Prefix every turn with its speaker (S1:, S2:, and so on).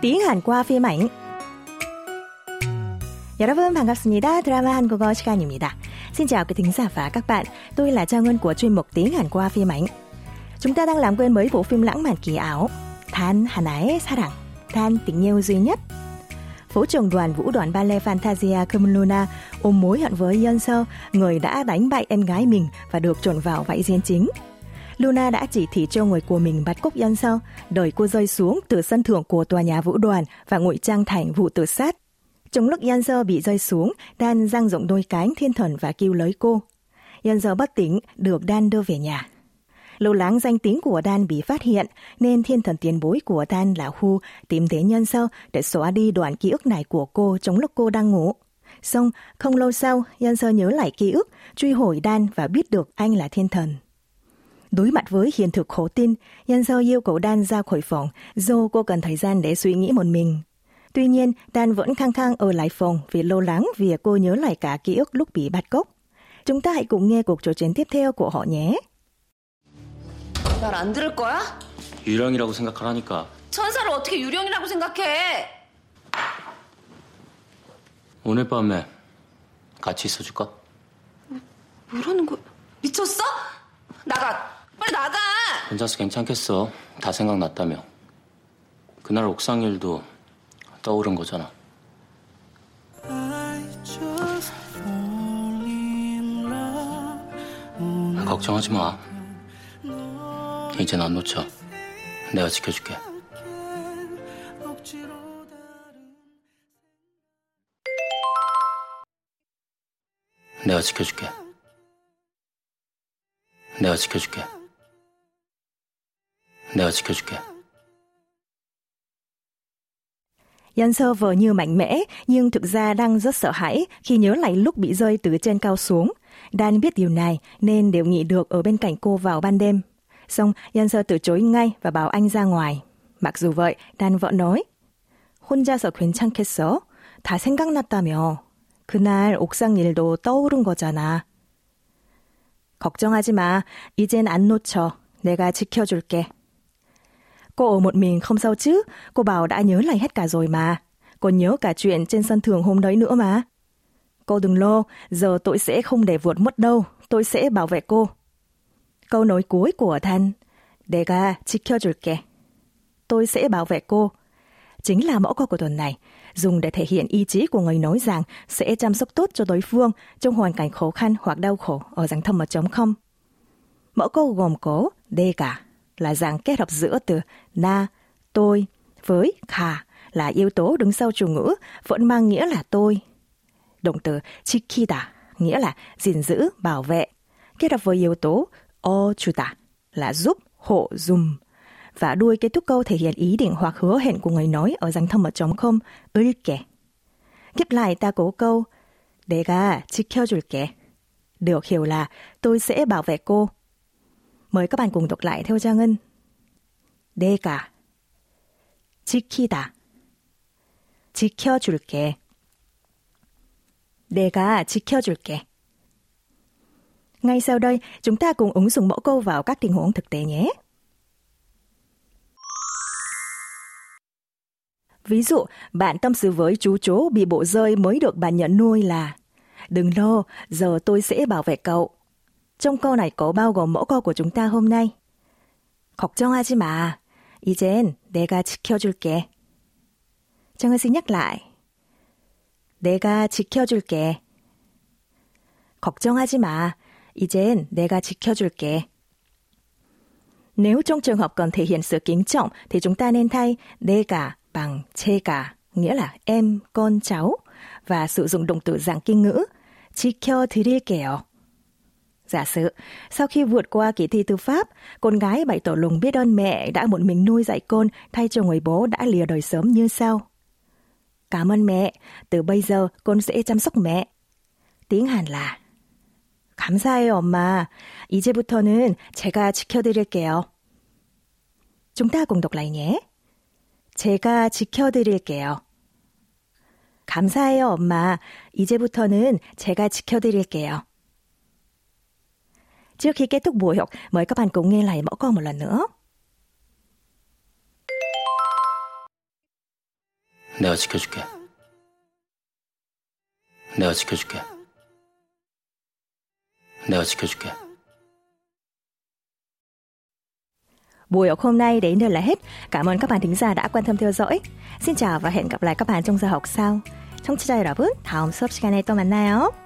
S1: tiếng Hàn qua phim ảnh. 여러분 반갑습니다. 드라마 한국어 시간입니다. Xin chào quý thính giả và các bạn. Tôi là Trang Ngân của chuyên mục tiếng Hàn qua phim ảnh. Chúng ta đang làm quen với bộ phim lãng mạn kỳ ảo Than Hanae Sarang, Than tình yêu duy nhất. Phó trưởng đoàn vũ đoàn ballet Fantasia Kumluna ôm mối hận với Yeon Seo, người đã đánh bại em gái mình và được trộn vào vai diễn chính. Luna đã chỉ thị cho người của mình bắt cúc Yeon sau, đợi cô rơi xuống từ sân thượng của tòa nhà vũ đoàn và ngụy trang thành vụ tự sát. Trong lúc Yeon bị rơi xuống, Dan dang rộng đôi cánh thiên thần và kêu lấy cô. Yeon bất tỉnh, được Dan đưa về nhà. Lâu lắng danh tính của Dan bị phát hiện, nên thiên thần tiền bối của Dan là Hu tìm đến nhân sâu để xóa đi đoạn ký ức này của cô trong lúc cô đang ngủ. Xong, không lâu sau, nhân sơ nhớ lại ký ức, truy hồi Dan và biết được anh là thiên thần. Đối mặt với hiện thực khó tin, nhân sơ yêu cầu Dan ra khỏi phòng do cô cần thời gian để suy nghĩ một mình. Tuy nhiên, Dan vẫn khăng khăng ở lại phòng vì lo lắng vì cô nhớ lại cả ký ức lúc bị bắt cóc. Chúng ta hãy cùng nghe cuộc trò chuyện tiếp theo của họ nhé.
S2: 말안 들을 거야?
S3: 유령이라고 생각하라니까.
S2: 천사를 어떻게 유령이라고 생각해?
S3: 오늘 밤에 같이 있어줄까?
S2: 뭐라는 거야? 미쳤어? 나가! 빨리 나가!
S3: 혼자서 괜찮겠어. 다 생각났다며. 그날 옥상 일도 떠오른 거잖아. 걱정하지 마. 이젠 안 놓쳐. 내가 지켜줄게. 내가 지켜줄게. 내가 지켜줄게. 내가 지켜줄게.
S1: Yan sơ vờ như mạnh mẽ, nhưng thực ra đang rất sợ hãi khi nhớ lại lúc bị rơi từ trên cao xuống. Dan biết điều này nên đều nghị được ở bên cạnh cô vào ban đêm. Xong, Yan sơ từ chối ngay và bảo anh ra ngoài. Mặc dù vậy, Dan vẫn nói, 혼자서 괜찮겠어? 다 생각났다며. 그날 옥상 일도 떠오른 거잖아. 걱정하지 마. 이젠 안 놓쳐. 내가 지켜줄게. Cô ở một mình không sao chứ? Cô bảo đã nhớ lại hết cả rồi mà. Cô nhớ cả chuyện trên sân thượng hôm đấy nữa mà. Cô đừng lo, giờ tôi sẽ không để vượt mất đâu. Tôi sẽ bảo vệ cô. Câu nói cuối của Thanh, 내가 지켜줄게. Tôi sẽ bảo vệ cô. Chính là mẫu câu của tuần này, dùng để thể hiện ý chí của người nói rằng sẽ chăm sóc tốt cho đối phương trong hoàn cảnh khó khăn hoặc đau khổ ở dạng thâm mật chống không. Mẫu câu gồm có 내가 là dạng kết hợp giữa từ na, tôi với khả là yếu tố đứng sau chủ ngữ vẫn mang nghĩa là tôi. Động từ 지키다 nghĩa là gìn giữ, bảo vệ, kết hợp với yếu tố 어주다 là giúp, hộ, dùm. Và đuôi kết thúc câu thể hiện ý định hoặc hứa hẹn của người nói ở dạng thâm mật trống không, 을게. Tiếp lại ta cố câu 내가 지켜줄게. Được hiểu là tôi sẽ bảo vệ cô. Mời các bạn cùng đọc lại theo Trang Ngân. 내가 지키다 지켜줄게. 내가 지켜줄게. Ngay sau đây, chúng ta cùng ứng dụng mẫu câu vào các tình huống thực tế nhé. Ví dụ, bạn tâm sự với chú chó bị bộ rơi mới được bạn nhận nuôi là Đừng lo, giờ tôi sẽ bảo vệ cậu. Trong câu này có bao gồm mẫu câu của chúng ta hôm nay. 걱정하지 마. 이젠 내가 지켜줄게. 정은 xin nhắc lại. 내가 지켜줄게. 걱정하지 마. 이젠 내가 지켜줄게. Nếu trong trường hợp cần thể hiện sự kính trọng thì chúng ta nên thay 내가 bằng 제가, nghĩa là em, con, cháu và sử dụng động từ dạng kinh ngữ 지켜드릴게요. Giả sử, sau khi vượt qua kỳ thi tư pháp, con gái bày tỏ lòng biết ơn mẹ đã một mình nuôi dạy con thay cho người bố đã lìa đời sớm như sau. Cảm ơn mẹ, từ bây giờ con sẽ chăm sóc mẹ. Tiếng Hàn là 감사해요, 엄마. 이제부터는 제가 지켜드릴게요. chúng ta cùng đọc lại nhé. 제가 지켜드릴게요. 감사해요, 엄마. 이제부터는 제가 지켜드릴게요. Trước khi kết thúc buổi học, mời các bạn cùng nghe lại mẫu câu một lần nữa.
S3: 내가 지켜줄게. 내가 지켜줄게. 내가 지켜줄게.
S1: Buổi học hôm nay đến đây là hết. Cảm ơn các bạn thính giả đã quan tâm theo dõi. Xin chào và hẹn gặp lại các bạn trong giờ học sau. 청취자 여러분, 다음 수업 시간에 또 만나요.